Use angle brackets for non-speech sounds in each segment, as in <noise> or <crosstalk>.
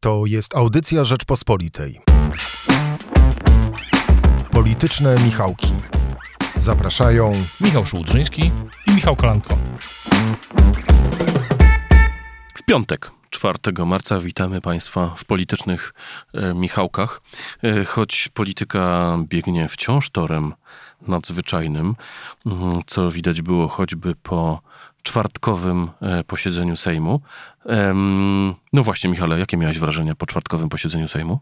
To jest audycja Rzeczpospolitej. Polityczne Michałki. Zapraszają Michał Szułdrzyński i Michał Kolanko. W piątek, 4 marca, witamy Państwa w politycznych e, Michałkach. E, choć polityka biegnie wciąż torem nadzwyczajnym, mm, co widać było choćby po czwartkowym e, posiedzeniu Sejmu. No właśnie, Michale, jakie miałeś wrażenia po czwartkowym posiedzeniu Sejmu?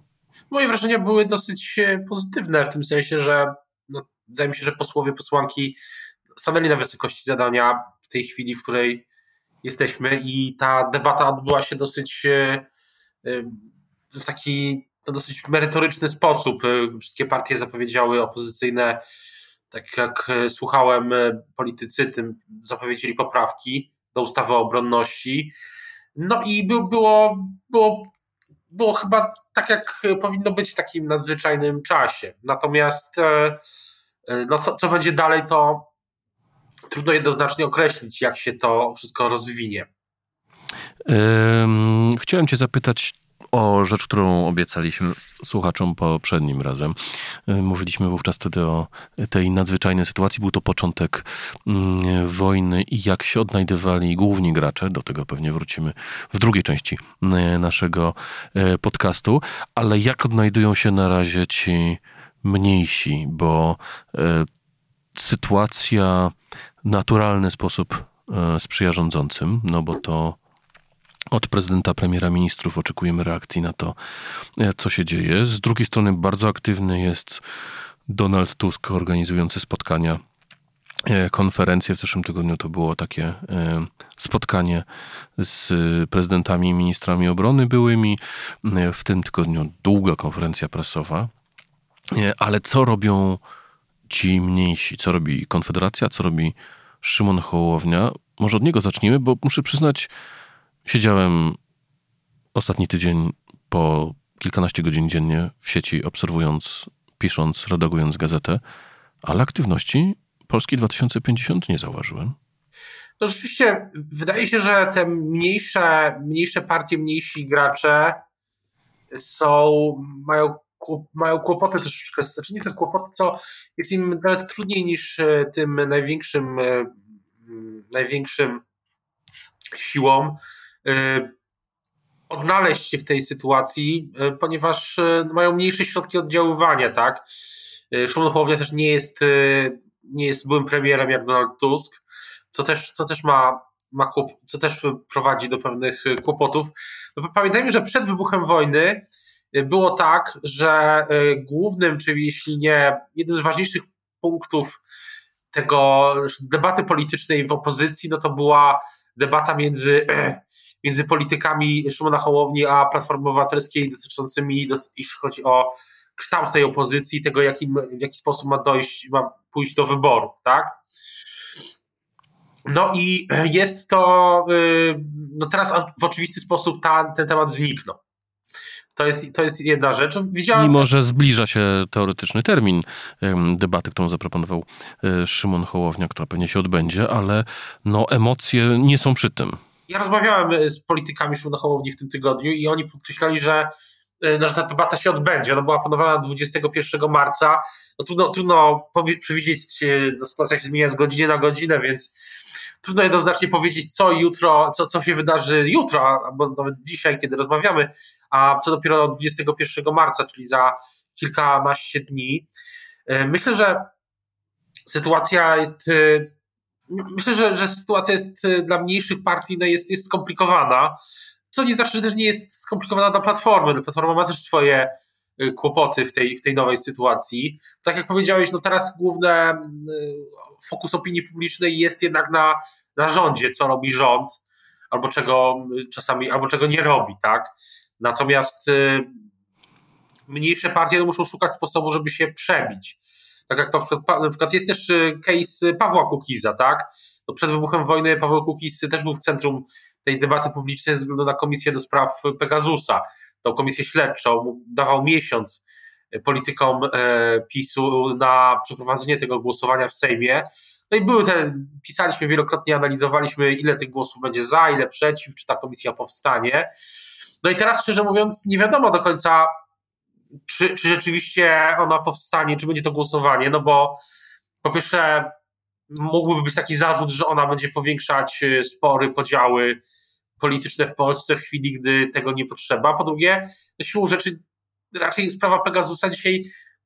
Moje wrażenia były dosyć e, pozytywne, w tym sensie, że no, wydaje mi się, że posłowie, posłanki stanęli na wysokości zadania w tej chwili, w której jesteśmy i ta debata odbyła się dosyć e, w taki no, dosyć merytoryczny sposób. Wszystkie partie zapowiedziały opozycyjne, tak jak e, słuchałem, e, politycy tym zapowiedzieli poprawki do ustawy o obronności. No i by, było, było było chyba tak, jak powinno być w takim nadzwyczajnym czasie. Natomiast e, no co, co będzie dalej, to trudno jednoznacznie określić, jak się to wszystko rozwinie. Em, Chciałem Cię zapytać o rzecz, którą obiecaliśmy słuchaczom poprzednim razem. E, Mówiliśmy wówczas wtedy o tej nadzwyczajnej sytuacji. Był to początek mm, wojny i jak się odnajdywali główni gracze. Do tego pewnie wrócimy w drugiej części e, naszego e, podcastu. Ale jak odnajdują się na razie ci mniejsi, bo sytuacja naturalny sposób sprzyja rządzącym, no bo to od prezydenta, premiera, ministrów oczekujemy reakcji na to, e, co się dzieje. Z drugiej strony bardzo aktywny jest Donald Tusk organizujący spotkania, e, konferencje. W zeszłym tygodniu to było takie e, spotkanie z prezydentami i ministrami obrony byłymi. W tym tygodniu długa konferencja prasowa. Ale co robią ci mniejsi? Co robi Konfederacja? Co robi Szymon Hołownia? Może od niego zacznijmy, bo muszę przyznać, Siedziałem ostatni tydzień po kilkanaście godzin dziennie w sieci, obserwując, pisząc, redagując gazetę, ale aktywności Polski 2050 nie zauważyłem. No rzeczywiście, wydaje się, że te mniejsze, mniejsze partie, mniejsi gracze są, mają, mają kłopoty troszeczkę, znaczy nie te kłopoty, co jest im nawet trudniej niż e, tym największym, e, największym siłom odnaleźć się w tej sytuacji, e, ponieważ e, mają mniejsze środki oddziaływania, tak? Szymon Hołownia też nie jest, nie jest byłym premierem jak Donald Tusk, co też, co też ma, ma co też prowadzi do pewnych kłopotów. No, pamiętajmy, że przed wybuchem wojny było tak, że głównym, czyli jeśli nie jednym z ważniejszych punktów tego debaty politycznej w opozycji, no to była debata między, <clears throat> między politykami Szymona Hołowni a Platformy Obywatelskiej dotyczącymi, jeśli chodzi o kształt tej opozycji, tego jakim, w jaki sposób ma dojść, ma pójść do wyborów, tak? No i jest to, y, no teraz w oczywisty sposób ta, ten temat zniknął. To jest, to jest jedna rzecz. Widziałem, Mimo, że zbliża się teoretyczny termin debaty, którą zaproponował e, Szymon Hołownia, która pewnie się odbędzie, ale no, emocje nie są przy tym. Ja rozmawiałem z politykami Szymona Hołowni w tym tygodniu i oni podkreślali, że, e, no, że ta debata się odbędzie. Ona była planowana na 21 marca. No, trudno trudno przewidzieć, no, sytuacja się zmienia z godziny na godzinę, więc trudno jednoznacznie powiedzieć, co jutro, co, co się wydarzy jutro, albo nawet dzisiaj, kiedy rozmawiamy, a co dopiero 21 marca, czyli za kilkanaście dni. E, Myślę, że sytuacja jest. E, Myślę, że, że sytuacja jest e, dla mniejszych partii no jest, jest skomplikowana. Co nie znaczy, że też nie jest skomplikowana dla Platformy. No, Platforma ma też swoje e, kłopoty w tej, w tej nowej sytuacji. Tak jak powiedziałeś, no teraz główny fokus opinii publicznej jest jednak na, na rządzie, co robi rząd, albo czego czasami, albo czego nie robi, tak? Natomiast mniejsze partie muszą szukać sposobu, żeby się przebić. Tak jak na przykład, jest też y, case Pawła Kukiza, tak? No przed wybuchem wojny Paweł Kukiz też był w centrum tej debaty publicznej ze względu na komisję do spraw Pegasusa, tą komisję śledczą, dawał miesiąc politykom e, PiSu na przeprowadzenie tego głosowania w Sejmie. No i były te, pisaliśmy wielokrotnie, analizowaliśmy, ile tych głosów będzie za, ile przeciw, czy ta komisja powstanie. No i teraz, szczerze mówiąc, nie wiadomo do końca, czy, czy rzeczywiście ona powstanie, czy będzie to głosowanie, no bo po pierwsze mógłby być taki zarzut, że ona będzie powiększać y, spory, podziały polityczne w Polsce w chwili, gdy tego nie potrzeba. Po drugie, no siłą rzeczy raczej sprawa Pegasusa dzisiaj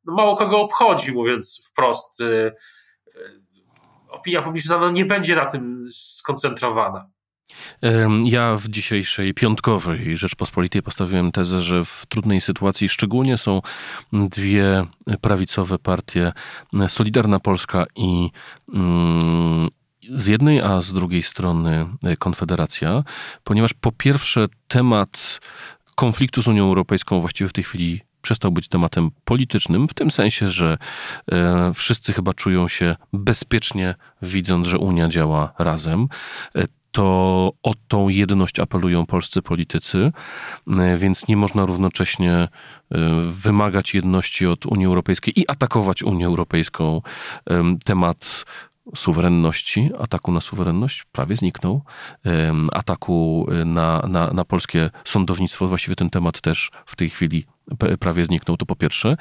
no mało kogo obchodzi, mówiąc wprost. Y, y, opinia publiczna no nie będzie na tym skoncentrowana. Ja w dzisiejszej piątkowej Rzeczpospolitej postawiłem tezę, że w trudnej sytuacji szczególnie są dwie prawicowe partie, Solidarna Polska i mm, z jednej, a z drugiej strony Konfederacja, ponieważ po pierwsze temat konfliktu z Unią Europejską właściwie w tej chwili przestał być tematem politycznym, w tym sensie, że e, wszyscy chyba czują się bezpiecznie, widząc, że Unia działa razem. E, to o tą jedność apelują polscy politycy, e, więc nie można równocześnie e, wymagać jedności od Unii Europejskiej i atakować Unię Europejską. Temat suwerenności, ataku na suwerenność prawie zniknął. Ataku na, na, na polskie sądownictwo, właściwie ten temat też w tej chwili prawie zniknął, to po pierwsze.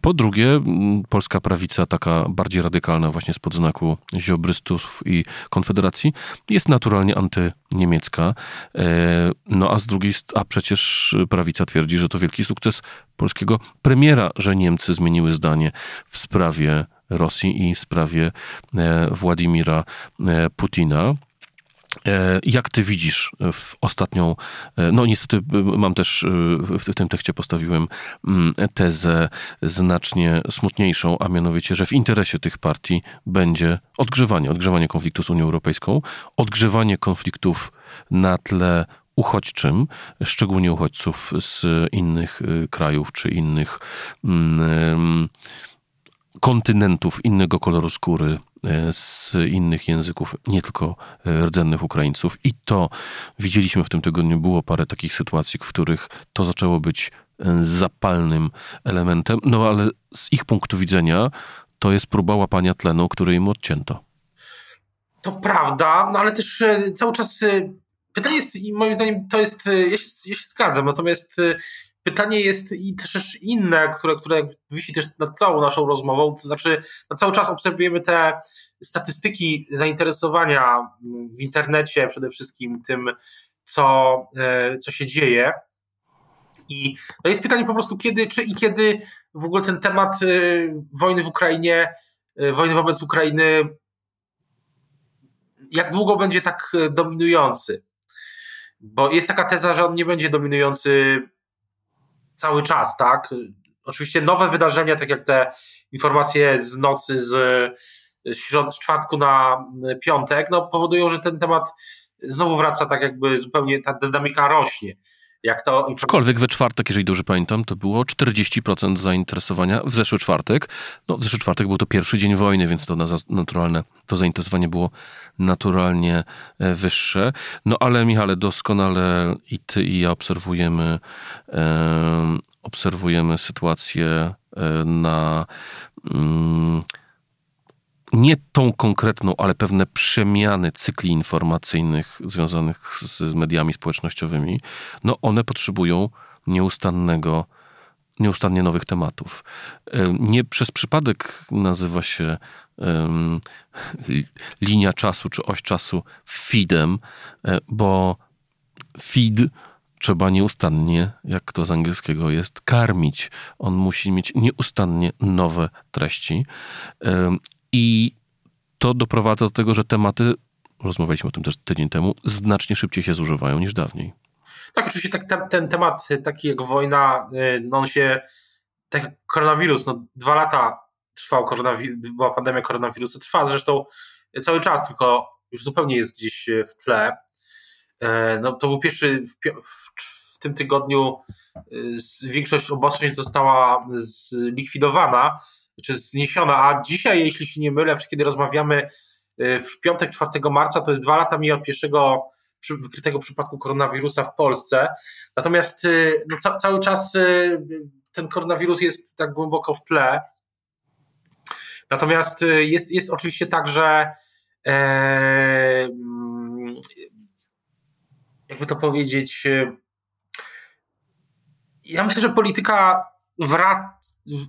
Po drugie, polska prawica, taka bardziej radykalna, właśnie spod znaku ziobrystów i Konfederacji, jest naturalnie antyniemiecka. E, no a z drugiej, a przecież prawica twierdzi, że to wielki sukces polskiego premiera, że Niemcy zmieniły zdanie w sprawie Rosji i w sprawie e, Władimira e, Putina. E, jak ty widzisz w ostatnią, no niestety mam też w tym tekście postawiłem mm, tezę znacznie smutniejszą, a mianowicie, że w interesie tych partii będzie odgrzewanie, odgrzewanie konfliktu z Unią Europejską, odgrzewanie konfliktów na tle uchodźczym, szczególnie uchodźców z innych krajów czy innych mm, kontynentów innego koloru skóry, e, z innych języków, nie tylko e, rdzennych Ukraińców. I to widzieliśmy w tym tygodniu, było parę takich sytuacji, w których to zaczęło być e, zapalnym elementem, no ale z ich punktu widzenia to jest próba łapania tlenu, który im odcięto. To prawda, no ale też cały czas pytanie jest, i moim zdaniem to jest, ja się, ja się zgadzam, natomiast pytanie jest i też inne, które, które wisi też nad całą naszą rozmową, to znaczy na cały czas obserwujemy te statystyki zainteresowania w internecie, przede wszystkim tym, co, e, co się dzieje. I to jest pytanie po prostu, kiedy, czy i kiedy w ogóle ten temat e, wojny w Ukrainie, e, wojny wobec Ukrainy, jak długo będzie tak dominujący? Bo jest taka teza, że on nie będzie dominujący cały czas, tak? Oczywiście nowe wydarzenia, tak jak te informacje z nocy z, środ- z czwartku na piątek, no, powodują, że ten temat znowu wraca tak jakby zupełnie, ta dynamika rośnie. Jak to Aczkolwiek we czwartek, jeżeli dobrze pamiętam, to było 40% zainteresowania w zeszły czwartek. No, w zeszły czwartek był to pierwszy dzień wojny, więc to naturalne, to zainteresowanie było naturalnie e, wyższe. No ale Michale, doskonale i ty i ja obserwujemy, e, obserwujemy sytuację e, na mm, nie tą konkretną, ale pewne przemiany cykli informacyjnych związanych z, z mediami społecznościowymi, no one potrzebują nieustannego, nieustannie nowych tematów. Nie przez przypadek nazywa się um, linia czasu czy oś czasu feedem, e, bo feed trzeba nieustannie, jak to z angielskiego jest, karmić. On musi mieć nieustannie nowe treści. I to doprowadza do tego, że tematy, rozmawialiśmy o tym też tydzień temu, znacznie szybciej się zużywają niż dawniej. Tak, oczywiście tak, ten, ten temat taki jak wojna, y, no on się, tak jak koronawirus, no dwa lata trwał koronawirus, była pandemia koronawirusa, trwa zresztą cały czas, tylko już zupełnie jest gdzieś w tle. E, no, to był pierwszy w, w, w tym tygodniu y, większość obostrzeń została zlikwidowana, czy zniesiona, a dzisiaj, jeśli się nie mylę, kiedy rozmawiamy y, w piątek 4 marca, to jest dwa lata mija od pierwszego wykrytego przypadku koronawirusa w Polsce. Natomiast y, no, ca cały czas y, ten koronawirus jest tak głęboko w tle. Natomiast jest, jest oczywiście tak, że e, mm, jakby to powiedzieć, ja myślę, że polityka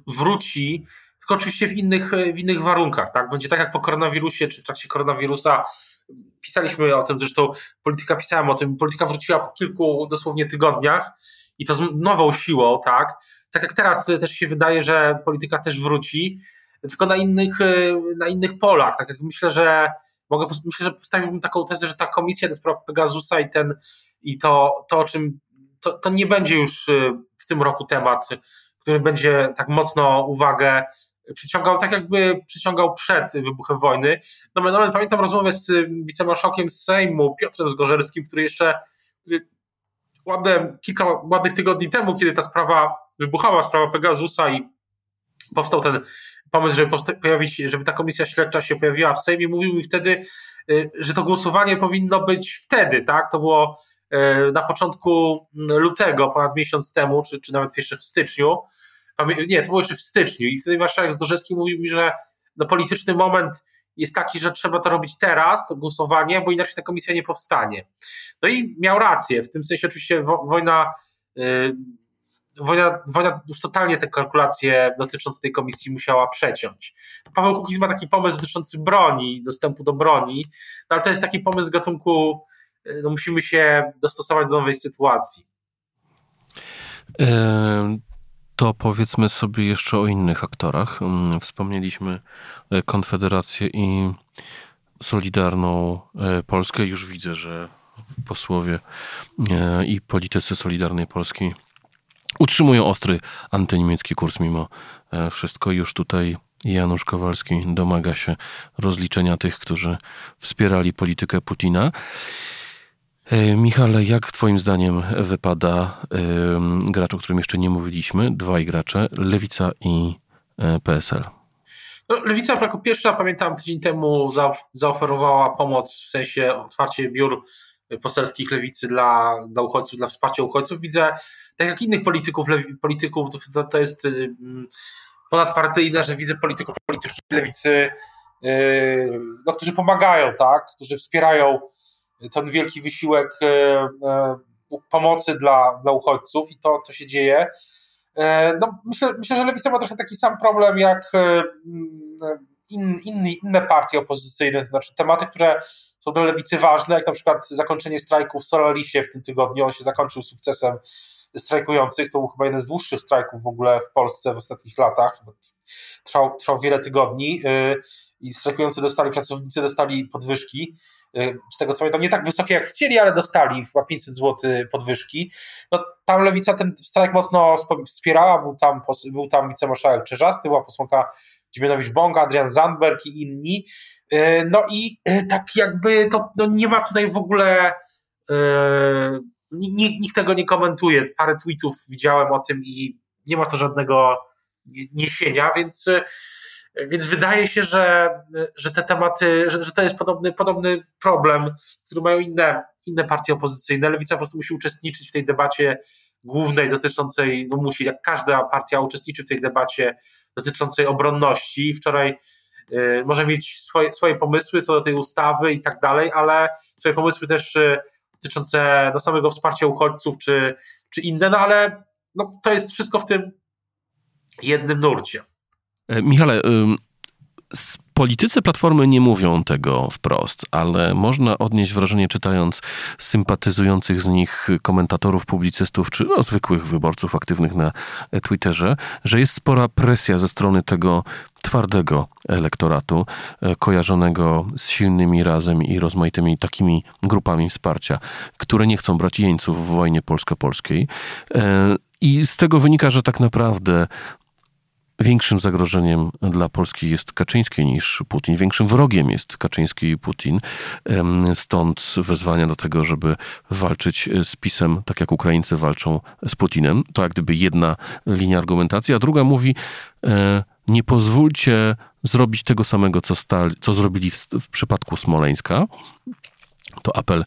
wróci, tylko oczywiście w innych, w innych warunkach. Tak? Będzie tak jak po koronawirusie, czy w trakcie koronawirusa. Pisaliśmy o tym, zresztą polityka pisałem o tym, polityka wróciła po kilku dosłownie tygodniach i to z nową siłą, tak? Tak jak teraz też się wydaje, że polityka też wróci, tylko na innych, na innych polach. Tak jak myślę, że mogę, myślę, że postawiłbym taką tezę, że ta komisja do spraw Pegasusa i ten i to, to o czym to, to nie będzie już w tym roku temat, który będzie tak mocno uwagę przyciągał tak jakby przyciągał przed wybuchem wojny. No, no pamiętam rozmowę z wicemarszałkiem Sejmu Piotrem Zgorzerskim, który jeszcze który ładne, kilka ładnych tygodni temu, kiedy ta sprawa wybuchała, sprawa Pegasusa i powstał ten pomysł, żeby pojawić, żeby ta komisja śledcza się pojawiła w Sejmie, mówił mi wtedy, y, że to głosowanie powinno być wtedy, tak? To było y, na początku lutego, ponad miesiąc temu, czy, czy nawet jeszcze w styczniu. Nie, to było jeszcze w styczniu i wtedy marszałek Zgorzewski mówił mi, że no, polityczny moment jest taki, że trzeba to robić teraz, to głosowanie, bo inaczej ta komisja nie powstanie. No i miał rację, w tym sensie oczywiście wojna, yy, wojna, wojna już totalnie te kalkulacje dotyczące tej komisji musiała przeciąć. Paweł Kukiz ma taki pomysł dotyczący broni, dostępu do broni, no ale to jest taki pomysł z gatunku, yy, no musimy się dostosować do nowej sytuacji. To powiedzmy sobie jeszcze o innych aktorach. Mm, wspomnieliśmy e, Konfederację i Solidarną e, Polskę. Już widzę, że posłowie e, i politycy Solidarnej Polski utrzymują ostry antyniemiecki kurs mimo wszystko. Już tutaj Janusz Kowalski domaga się rozliczenia tych, którzy wspierali politykę Putina. E, Michale, jak Twoim zdaniem wypada gracz, o którym jeszcze nie mówiliśmy, dwaj gracze, Lewica i e, PSL? No, Lewica jako pierwsza, pamiętam, tydzień temu za, zaoferowała pomoc w sensie otwarcie biur poselskich lewicy dla, dla uchodźców, dla wsparcia uchodźców. Widzę, tak jak innych polityków, polityków to, to jest um, ponadpartyjne, że widzę polityków politycznych lewicy, yy, no, którzy pomagają, tak, którzy wspierają ten wielki wysiłek e, e, pomocy dla, dla uchodźców i to, co się dzieje. E, no, myślę, myślę, że Lewica ma trochę taki sam problem jak in, inny, inne partie opozycyjne, znaczy tematy, które są dla Lewicy ważne, jak na przykład zakończenie strajków w Solarisie w tym tygodniu, on się zakończył sukcesem strajkujących, to był chyba jeden z dłuższych strajków w ogóle w Polsce w ostatnich latach, trwał, trwał wiele tygodni i strajkujący dostali, pracownicy dostali podwyżki, z tego co pamiętam, nie tak wysokie jak chcieli, ale dostali chyba 500 zł podwyżki. No, tam lewica ten strajk mocno wspierała, był tam, był tam wicemarszałek Czerzasty, była posłanka Dziemianowicz-Bąga, Adrian Zandberg i inni. Y, no i y, tak jakby to no nie ma tutaj w ogóle nikt tego nie komentuje. Parę tweetów widziałem o tym i nie ma to żadnego niesienia, więc więc wydaje się, że, że te tematy, że, że to jest podobny, podobny problem, który mają inne, inne partie opozycyjne. Lewica po prostu musi uczestniczyć w tej debacie głównej dotyczącej, no musi, jak każda partia uczestniczy w tej debacie dotyczącej obronności. Wczoraj y, może mieć swoje, swoje pomysły co do tej ustawy i tak dalej, ale swoje pomysły też y, dotyczące no, samego wsparcia uchodźców czy, czy inne, no ale no, to jest wszystko w tym jednym nurcie. E, Michale, politycy Platformy nie mówią tego wprost, ale można odnieść wrażenie, czytając sympatyzujących z nich komentatorów, publicystów czy no, zwykłych wyborców aktywnych na Twitterze, że jest spora presja ze strony tego twardego elektoratu, e, kojarzonego z silnymi razem i rozmaitymi takimi grupami wsparcia, które nie chcą brać jeńców w wojnie polsko-polskiej. E, I z tego wynika, że tak naprawdę Większym zagrożeniem dla Polski jest Kaczyński niż Putin. Większym wrogiem jest Kaczyński i Putin. Stąd wezwania do tego, żeby walczyć z PiSem, tak jak Ukraińcy walczą z Putinem. To jak gdyby jedna linia argumentacji, a druga mówi, e, nie pozwólcie zrobić tego samego, co, stali, co zrobili w, w przypadku Smoleńska. To apel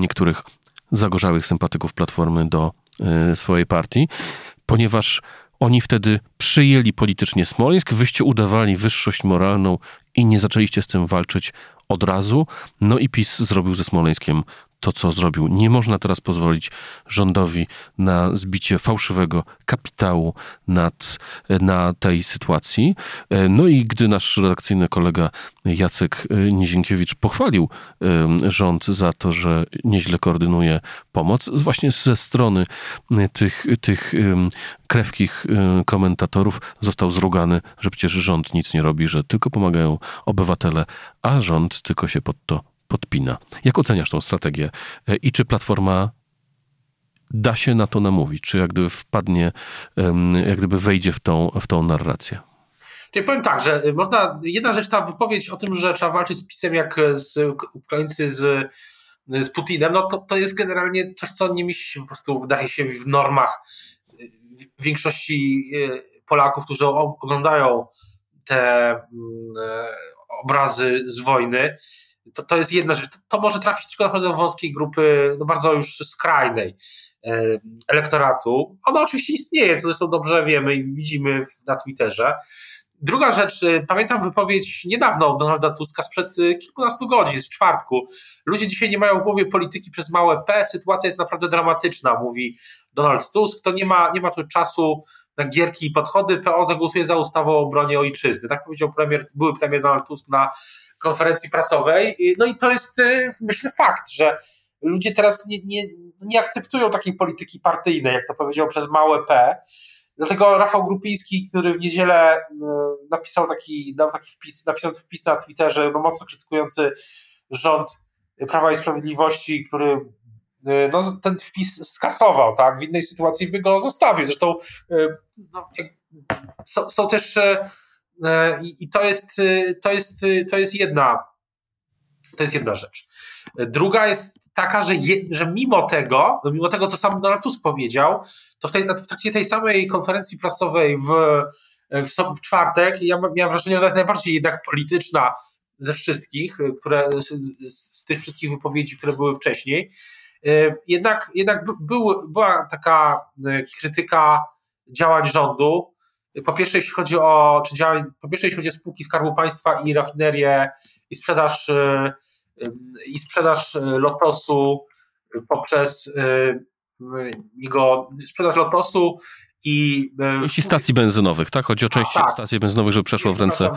niektórych zagorzałych sympatyków Platformy do e, swojej partii, ponieważ oni wtedy przyjęli politycznie Smoleńsk, wyście udawali wyższość moralną i nie zaczęliście z tym walczyć od razu. No i PiS zrobił ze Smoleńskiem to, co zrobił. Nie można teraz pozwolić rządowi na zbicie fałszywego kapitału nad, na tej sytuacji. No i gdy nasz redakcyjny kolega Jacek Nizienkiewicz pochwalił rząd za to, że nieźle koordynuje pomoc, właśnie ze strony tych, tych krewkich komentatorów został zrugany, że przecież rząd nic nie robi, że tylko pomagają obywatele, a rząd tylko się pod to podpina. Jak oceniasz tą strategię e, i czy Platforma da się na to namówić, czy jak gdyby wpadnie, jak gdyby wejdzie w tą, w tą narrację? Ja powiem tak, że można, jedna rzecz ta wypowiedź o tym, że trzeba walczyć z PiSem jak z Ukraińcy z, z Putinem, no to, to jest generalnie coś, co nie mieści po prostu, wydaje się, w normach większości e, Polaków, którzy oglądają te mm, e, obrazy z wojny to, to jest jedna rzecz. To, to może trafić tylko do wąskiej grupy, no bardzo już skrajnej elektoratu. Ona oczywiście istnieje, co zresztą dobrze wiemy i widzimy na Twitterze. Druga rzecz, e, pamiętam wypowiedź niedawno Donalda Tuska sprzed e, kilkunastu godzin, z czwartku. Ludzie dzisiaj nie mają w głowie polityki przez małe P, sytuacja jest naprawdę dramatyczna, mówi Donald Tusk. To nie ma, nie ma tu czasu na gierki i podchody. PO zagłosuje za ustawą o obronie ojczyzny. Tak powiedział premier, były premier Donald Tusk na konferencji prasowej. No i to jest, y, myślę, fakt, że ludzie teraz nie, nie, nie akceptują takiej polityki partyjnej, jak to powiedział przez małe P. Dlatego Rafał Grupiński, który w niedzielę y, napisał taki, dał taki wpis, napisał wpis na Twitterze, no mocno krytykujący rząd Prawa i Sprawiedliwości, który no, ten wpis skasował, tak? W innej sytuacji by go zostawił. Zresztą no, są, są też E, I, to, jest, to, jest, to, jest jedna, to jest jedna rzecz. Druga jest taka, że, je, że mimo tego, mimo tego, co sam Donald Tusk powiedział, to w, tej, w trakcie tej samej konferencji prasowej w, w, w czwartek ja miałem wrażenie, że to jest najbardziej jednak polityczna ze wszystkich, które, z, z, tych wszystkich wypowiedzi, które były wcześniej. Jednak, jednak był, była taka krytyka działań rządu, po pierwsze, jeśli chodzi o, czy działa, po pierwsze, jeśli chodzi o spółki Skarbu Państwa i rafinerię i sprzedaż, y, i sprzedaż Lotosu poprzez jego sprzedaż Lotosu i Jeśli stacji benzynowych, tak? Chodzi o część tak. stacji benzynowych, żeby przeszło w ręce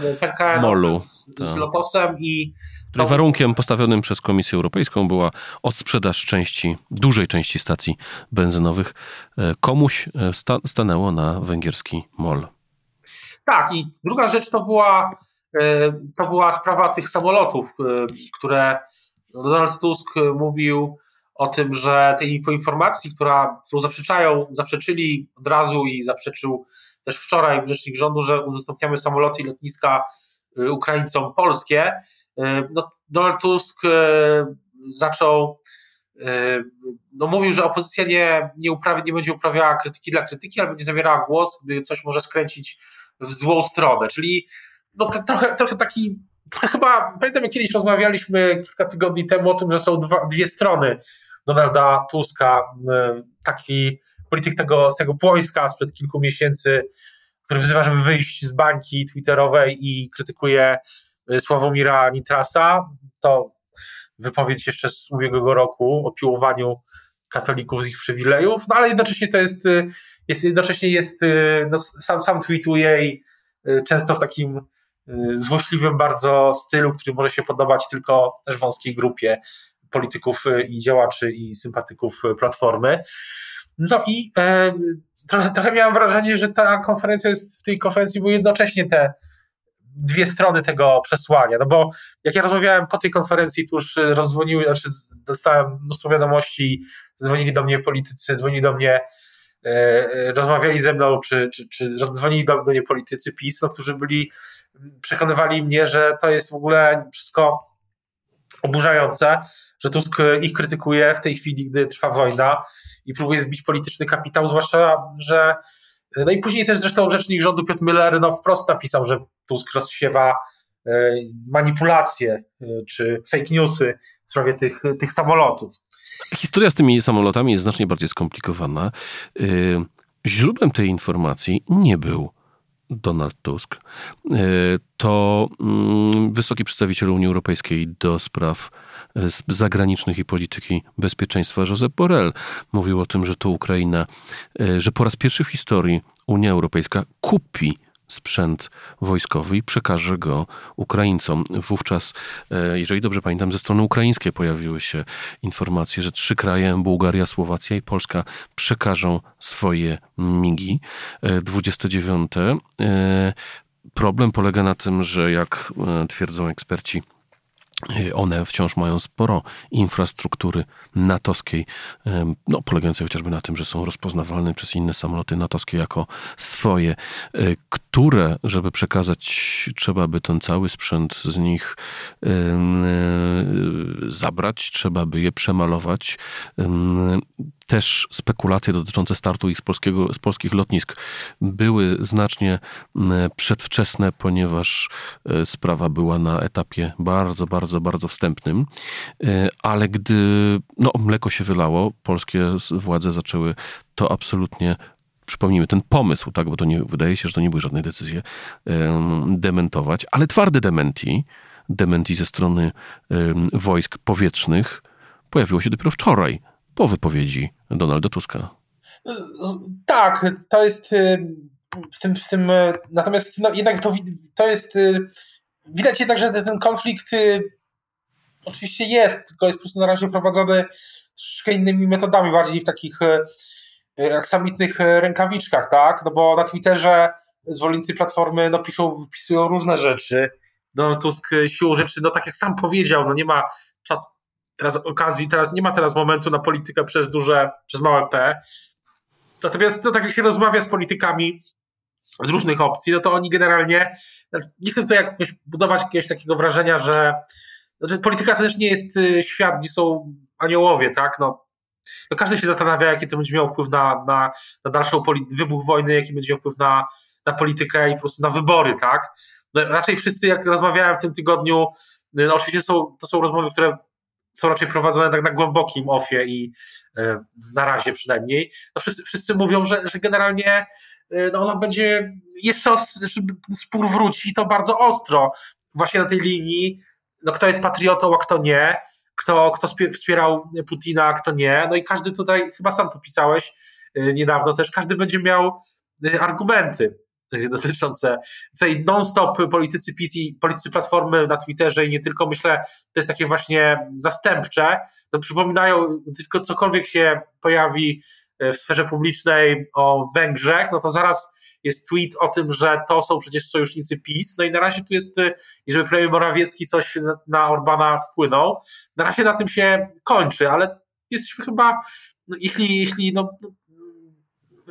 MOL-u. Z, z tak. Lotosem i to... Warunkiem postawionym przez Komisję Europejską była odsprzedaż części, dużej części stacji benzynowych e, komuś e, sta, stanęło na węgierski MOL. Tak, i druga rzecz to była, e, to była sprawa tych samolotów, które Donald Tusk mówił o tym, że tej informacji, która, którą zaprzeczają, zaprzeczyli od razu i zaprzeczył też wczoraj rzecznik rządu, że udostępniamy samoloty i lotniska Ukraińcom polskie, E, no, Donald Tusk e, zaczął, no mówił, że opozycja nie, nie, uprawi, nie będzie uprawiała krytyki dla krytyki, ale będzie zabierała głos, gdy coś może skręcić w złą stronę. Czyli no, trochę, trochę taki, chyba, pamiętam jak kiedyś rozmawialiśmy kilka tygodni temu o tym, że są dwa, dwie strony Donalda Tuska, taki polityk tego, z tego Płońska sprzed kilku miesięcy, który wzywa, żeby wyjść z bańki twitterowej i krytykuje Y, Sławomira Nitrasa, to wypowiedź jeszcze z ubiegłego roku o piłowaniu katolików z ich przywilejów, no ale jednocześnie to jest, y, jest jednocześnie jest, y, no, sam, sam tweetuje i często w takim złośliwym bardzo stylu, który może się podobać tylko też wąskiej grupie polityków i działaczy i sympatyków Platformy. No i e, trochę, trochę miałem wrażenie, że ta konferencja jest, w tej konferencji były jednocześnie te dwie strony tego przesłania, no bo jak ja rozmawiałem po tej konferencji, to już rozdzwoniły, znaczy dostałem mnóstwo wiadomości, dzwonili do mnie politycy, dzwonili do mnie, e, e rozmawiali ze mną, czy, czy, czy dzwonili do mnie politycy PiS, no, którzy byli, przekonywali mnie, że to jest w ogóle wszystko oburzające, że Tusk ich krytykuje w tej chwili, gdy trwa wojna i próbuje zbić polityczny kapitał, zwłaszcza, że no i później też zresztą rzecznik rządu Piotr Müller no, wprost napisał, że Tusk rozsiewa e, manipulacje e, czy fake newsy w sprawie tych, tych samolotów. Historia z tymi samolotami jest znacznie bardziej skomplikowana. E, źródłem tej informacji nie był Donald Tusk. To mm, wysoki przedstawiciel Unii Europejskiej do spraw z zagranicznych i polityki bezpieczeństwa Josep Borrell mówił o tym, że to Ukraina, że po raz pierwszy w historii Unia Europejska kupi sprzęt wojskowy i przekaże go Ukraińcom. Wówczas, e, jeżeli dobrze pamiętam, ze strony ukraińskiej pojawiły się informacje, że trzy kraje, Bułgaria, Słowacja i Polska, przekażą swoje migi. 29. E, e, problem polega na tym, że jak twierdzą eksperci, one wciąż mają sporo infrastruktury natowskiej, no, polegającej chociażby na tym, że są rozpoznawalne przez inne samoloty natowskie jako swoje, e, które, żeby przekazać, trzeba by ten cały sprzęt z nich e, zabrać, trzeba by je przemalować też spekulacje dotyczące startu ich z, polskiego, z polskich lotnisk były znacznie przedwczesne, ponieważ e, sprawa była na etapie bardzo, bardzo, bardzo wstępnym. E, ale gdy no, mleko się wylało, polskie władze zaczęły to absolutnie przypomnijmy, ten pomysł, tak, bo to nie, wydaje się, że to nie były żadne decyzje, dementować, ale twarde dementi, dementi ze strony wojsk powietrznych pojawiło się dopiero wczoraj po wypowiedzi Donalda Tuska. Tak, to jest y, w tym, w tym y, natomiast no, jednak to, to jest y, widać jednak, że ten konflikt oczywiście jest, tylko jest po prostu na razie prowadzony troszeczkę innymi metodami, bardziej w takich aksamitnych rękawiczkach, tak? No bo na Twitterze zwolennicy Platformy no, piszą, wpisują różne rzeczy. Donald Tusk siłą rzeczy, no tak jak sam powiedział, no nie ma czasu, teraz okazji, teraz nie ma teraz momentu na politykę przez duże, przez małe P. Natomiast no, tak jak się rozmawia z politykami z różnych opcji, no to oni generalnie, nie chcę tutaj jakoś budować jakiegoś takiego wrażenia, że znaczy polityka to też nie jest y, świat, gdzie są aniołowie, tak? No, no każdy się zastanawia, jaki to będzie miał wpływ na, na, na dalszą wybuch wojny, jaki będzie miał wpływ na, na politykę i po prostu na wybory, tak? No, raczej wszyscy, jak rozmawiałem w tym tygodniu, no, oczywiście są, to są rozmowy, które są raczej prowadzone tak na głębokim ofie i e, na razie przynajmniej, no wszyscy, wszyscy mówią, że, że generalnie e, no ona będzie jeszcze spór wróci to bardzo ostro. Właśnie na tej linii, no kto jest patriotą, a kto nie, kto, kto wspierał Putina, a kto nie, no i każdy tutaj, chyba sam to pisałeś e, niedawno też, każdy będzie miał argumenty dotyczące tutaj non-stop politycy PiS i politycy Platformy na Twitterze i nie tylko, myślę, to jest takie właśnie zastępcze, to przypominają, tylko cokolwiek się pojawi e, w sferze publicznej o Węgrzech, no to zaraz jest tweet o tym, że to są przecież sojusznicy PiS, no i na razie tu jest, żeby premier Morawiecki coś na Orbana wpłynął, na razie na tym się kończy, ale jesteśmy chyba, no jeśli, jeśli no,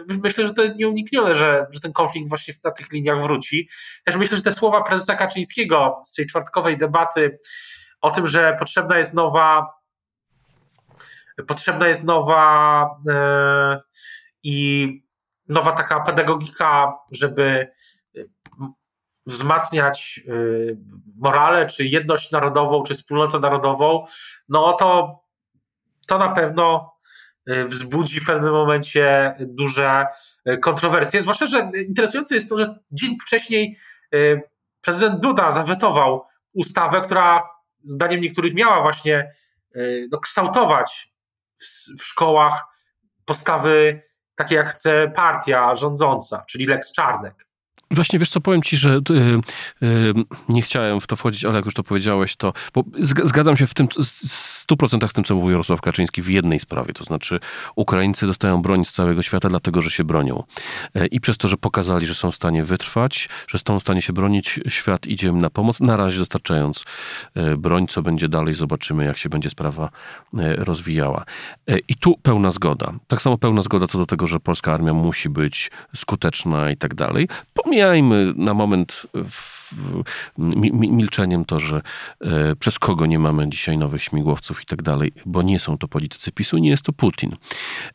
myślę, że to jest nieuniknione, że, że ten konflikt właśnie na tych liniach wróci. Też myślę, że te słowa prezesa Kaczyńskiego z tej czwartkowej debaty o tym, że potrzebna jest nowa potrzebna jest nowa e, i nowa taka pedagogika, żeby wzmacniać e, morale, czy jedność narodową, czy wspólnotę narodową, no to to na pewno wzbudzi w pewnym momencie duże y, kontrowersje. Zwłaszcza, że interesujące jest to, że dzień wcześniej y, prezydent Duda zawetował ustawę, która zdaniem niektórych miała właśnie no, kształtować w, w szkołach postawy takie, jak chce partia rządząca, czyli Lex Czarnek. Właśnie wiesz co, powiem ci, że y, y, nie chciałem w to wchodzić, ale jak już to powiedziałeś, to zgadzam się w tym 100% z tym, co mówił Jarosław Kaczyński w jednej sprawie, to znaczy Ukraińcy dostają broń z całego świata dlatego, że się bronią. E, I przez to, że pokazali, że są w stanie wytrwać, że są w stanie się bronić, świat idzie im na pomoc, na razie dostarczając e, broń, co będzie dalej, zobaczymy, jak się będzie sprawa e, rozwijała. I tu pełna zgoda. Tak samo pełna zgoda co do tego, że polska armia musi być skuteczna i tak dalej. Pomijajmy na moment milczeniem to, że przez kogo nie mamy dzisiaj nowych śmigłowców i tak dalej, bo nie są to politycy PiSu, nie jest to Putin.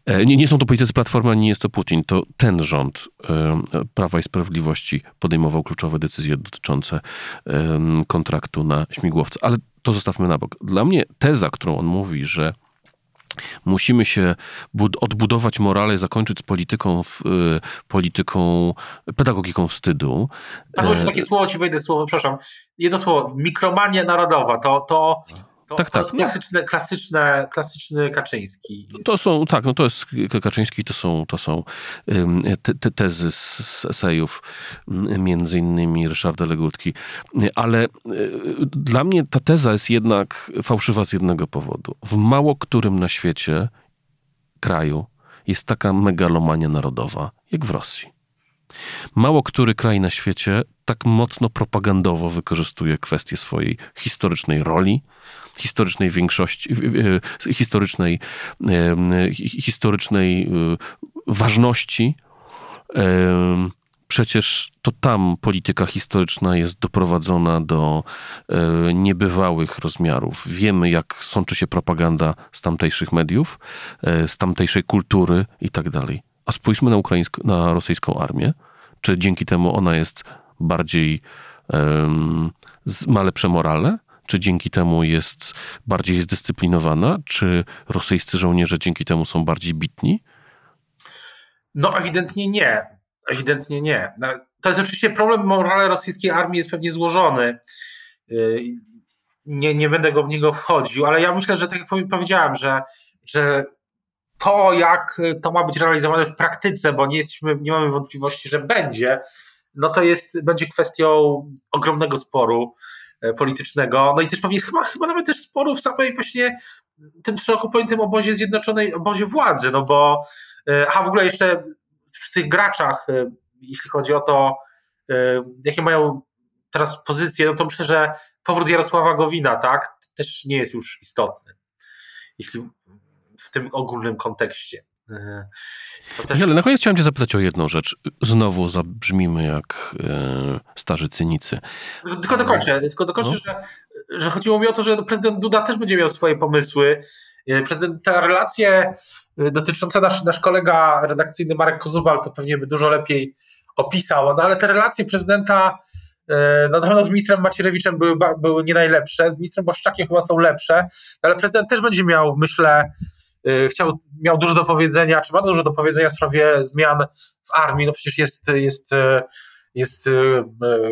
E, nie, nie są to politycy Platformy, ani nie jest to Putin. To ten rząd e, Prawa i Sprawiedliwości podejmował kluczowe decyzje dotyczące e, kontraktu na śmigłowce. Ale to zostawmy na bok. Dla mnie teza, którą on mówi, że Musimy się odbudować morale, zakończyć z polityką, y, polityką, pedagogiką wstydu. Padło już takie słowo, ci wejdę słowo, przepraszam. Jedno słowo, mikromania narodowa, to, to To, tak, to tak. jest klasyczne, klasyczne, klasyczny Kaczyński. To są, tak, no to jest Kaczyński, to są, to są te, te tezy z, esejów między innymi Ryszarda Legutki. Ale e, dla mnie ta teza jest jednak fałszywa z jednego powodu. W mało którym na świecie kraju jest taka megalomania narodowa, jak w Rosji. Mało który kraj na świecie tak mocno propagandowo wykorzystuje kwestię swojej historycznej roli, historycznej większości, historycznej, historycznej y, ważności. Przecież to tam polityka historyczna jest doprowadzona do e, niebywałych rozmiarów. Wiemy, jak sączy się propaganda z tamtejszych mediów, e, z tamtejszej kultury i tak. A spójrzmy na, ukraińską, na rosyjską armię. Czy dzięki temu ona jest bardziej, um, ma lepsze morale? Czy dzięki temu jest bardziej zdyscyplinowana? Czy rosyjscy żołnierze dzięki temu są bardziej bitni? No, ewidentnie nie. Ewidentnie nie. No, to jest oczywiście problem morale rosyjskiej armii jest pewnie złożony. Y, nie, nie będę go w niego wchodził, ale ja myślę, że tak jak powiedziałem, że, że to, jak to ma być realizowane w praktyce, bo nie, jesteśmy, nie mamy wątpliwości, że będzie, no to jest, będzie kwestią ogromnego sporu e, politycznego. No i też pewnie chyba, chyba nawet też sporu w samej właśnie tym szeroko pojętym obozie zjednoczonej, obozie władzy, no bo e, a w ogóle jeszcze w tych graczach, e, jeśli chodzi o to, jakie mają teraz pozycje, no to myślę, że powrót Jarosława Gowina, tak, też nie jest już istotny. Jeśli w tym ogólnym kontekście. E, też... Ale na koniec chciałem cię zapytać o jedną rzecz. Znowu zabrzmimy jak e, starzy cynicy. Tylko dokończę, tylko dokończę no. że, że chodziło mi o to, że prezydent Duda też będzie miał swoje pomysły. E, prezydent, te relacje e, dotyczące nasz, nasz kolega redakcyjny Marek Kozubal to pewnie by dużo lepiej opisał, no ale te relacje prezydenta na pewno z ministrem Macierewiczem były, były nie najlepsze, z ministrem Błaszczakiem chyba są lepsze, ale prezydent też będzie miał, myślę, chciał, miał dużo do powiedzenia, czy ma dużo do powiedzenia w sprawie zmian w armii, no przecież jest, jest, y, jest y,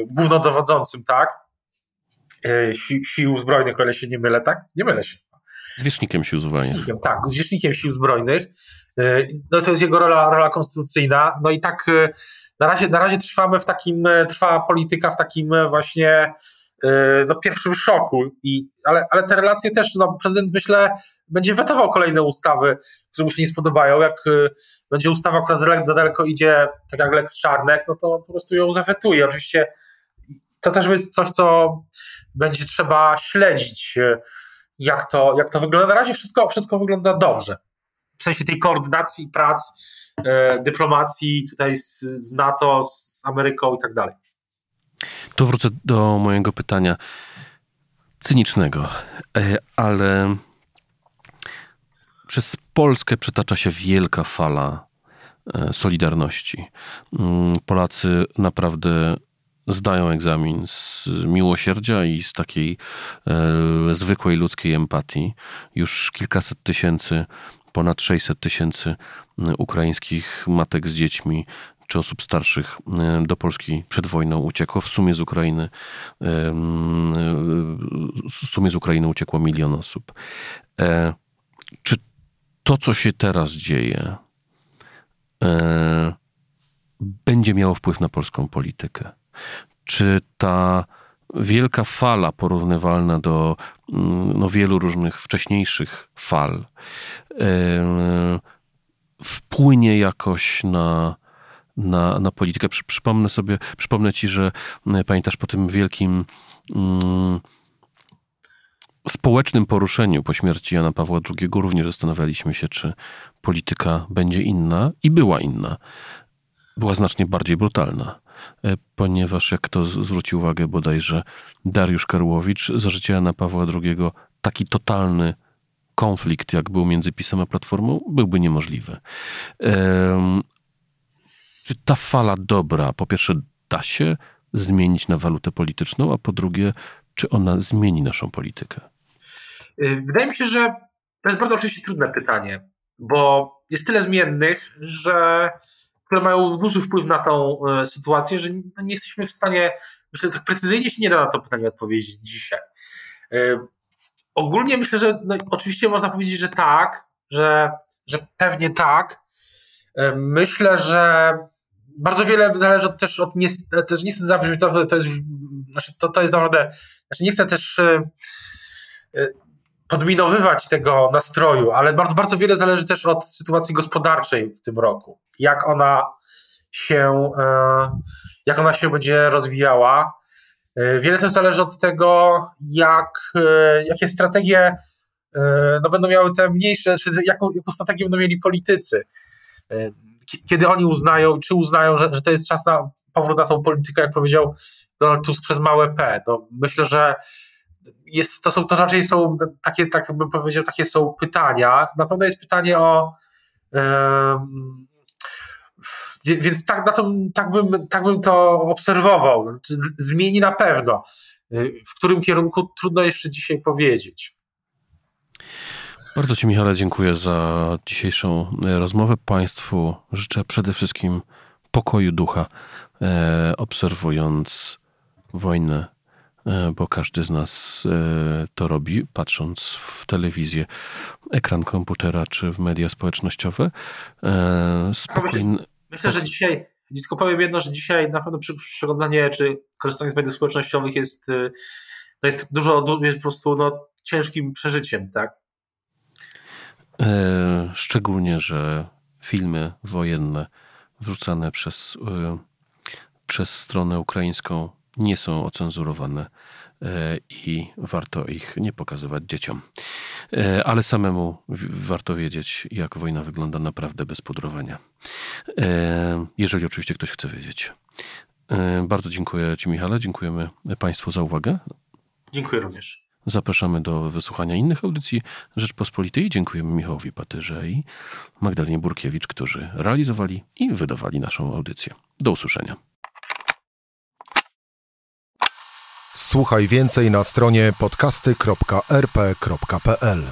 głównodowodzącym, tak? Si, sił zbrojnych, o ile się nie mylę, tak? Nie mylę się. Zwierzchnikiem sił zbrojnych. Tak, zwierzchnikiem sił zbrojnych. No to jest jego rola, rola konstytucyjna. No i tak na razie, na razie trwamy w takim, trwa polityka w takim właśnie E, no, pierwszym szoku. I, ale, ale te relacje też, no, prezydent myślę, będzie wetował kolejne ustawy, które mu się nie spodobają. Jak e, będzie ustawa, która za daleko idzie, tak jak Lex Czarnek, no to po prostu ją zawetuje. Oczywiście to też jest coś, co będzie trzeba śledzić, e, jak to, jak to wygląda. Na razie wszystko, wszystko wygląda dobrze. W sensie tej koordynacji prac, dyplomacji tutaj z, z NATO, z Ameryką i tak dalej. Tu wrócę do mojego pytania cynicznego, e, ale przez Polskę przetacza się wielka fala e, solidarności. Mm, Polacy naprawdę zdają egzamin z miłosierdzia i z takiej e, zwykłej ludzkiej empatii. Już kilkaset tysięcy, ponad 600 tysięcy ukraińskich matek z dziećmi czy osób starszych e, do Polski przed wojną uciekło. W sumie z Ukrainy, e, e, w sumie z Ukrainy uciekło milion osób. Czy to, co się teraz dzieje, będzie miało wpływ na polską politykę? Czy ta wielka fala porównywalna do mm, no, wielu różnych wcześniejszych fal wpłynie jakoś na na, na politykę. Przy, przypomnę sobie, przypomnę ci, że e, pamiętasz po tym wielkim mm, społecznym poruszeniu po śmierci Jana Pawła II również zastanawialiśmy się, czy polityka będzie inna i była inna. Była znacznie bardziej brutalna, e, ponieważ jak to zwrócił uwagę bodajże Dariusz Karłowicz, za życia Jana Pawła II taki totalny konflikt, jak był między PiSem a Platformą, byłby niemożliwy. Czy ta fala dobra, po pierwsze, da się zmienić na walutę polityczną, a po drugie, czy ona zmieni naszą politykę? Y, wydaje mi się, że to jest bardzo oczywiście trudne pytanie, bo jest tyle zmiennych, że które mają duży wpływ na tą y, sytuację, że nie jesteśmy w stanie, myślę, tak precyzyjnie się nie da na to pytanie odpowiedzieć dzisiaj. Y, ogólnie myślę, że no, oczywiście można powiedzieć, że tak, że, że pewnie tak. Myślę, że bardzo wiele zależy też od nie, też nie chcę zabrzmieć, to jest znaczy to, to jest naprawdę, znaczy nie chcę też podminowywać tego nastroju, ale bardzo, bardzo wiele zależy też od sytuacji gospodarczej w tym roku. Jak ona się, e, jak ona się będzie rozwijała. E, wiele też zależy od tego, jak, e, jakie strategie no, będą miały te mniejsze, czy jaką, jaką strategię będą mieli politycy. Kiedy oni uznają, czy uznają, że, że to jest czas na powrót na tą politykę, jak powiedział Donald Tusk, przez małe P. No, myślę, że jest, to, są, to raczej są takie, tak bym powiedział, takie są pytania. Na pewno jest pytanie o. Więc tak, na to, tak, bym, tak bym to obserwował. Zmieni na pewno. Y, w którym kierunku trudno jeszcze dzisiaj powiedzieć. Bardzo Ci, Michale, dziękuję za dzisiejszą e, rozmowę. Państwu życzę przede wszystkim pokoju ducha, e, obserwując wojnę E, bo każdy z nas to robi, patrząc w telewizję, ekran komputera czy w media społecznościowe. Myślę, że dzisiaj, tylko powiem jedno, że dzisiaj na pewno przeglądanie czy korzystanie z mediów społecznościowych jest, to jest dużo, jest po prostu no, ciężkim przeżyciem, tak? Szczególnie, że filmy wojenne wrzucane przez, przez stronę ukraińską nie są ocenzurowane e, i warto ich nie pokazywać dzieciom. E, ale samemu warto wiedzieć, jak wojna wygląda naprawdę bez pudrowania. E, jeżeli oczywiście ktoś chce wiedzieć. Bardzo dziękuję Ci, Michale. Dziękujemy Państwu za uwagę. Dziękuję również. Zapraszamy do wysłuchania innych audycji Rzeczpospolitej. Dziękujemy Michałowi Patyrze i Magdalenie Burkiewicz, którzy realizowali i wydawali naszą audycję. Do usłyszenia. Słuchaj więcej na stronie podcasty.rp.pl.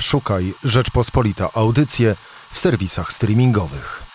Szukaj Rzeczpospolita Audycje w serwisach streamingowych.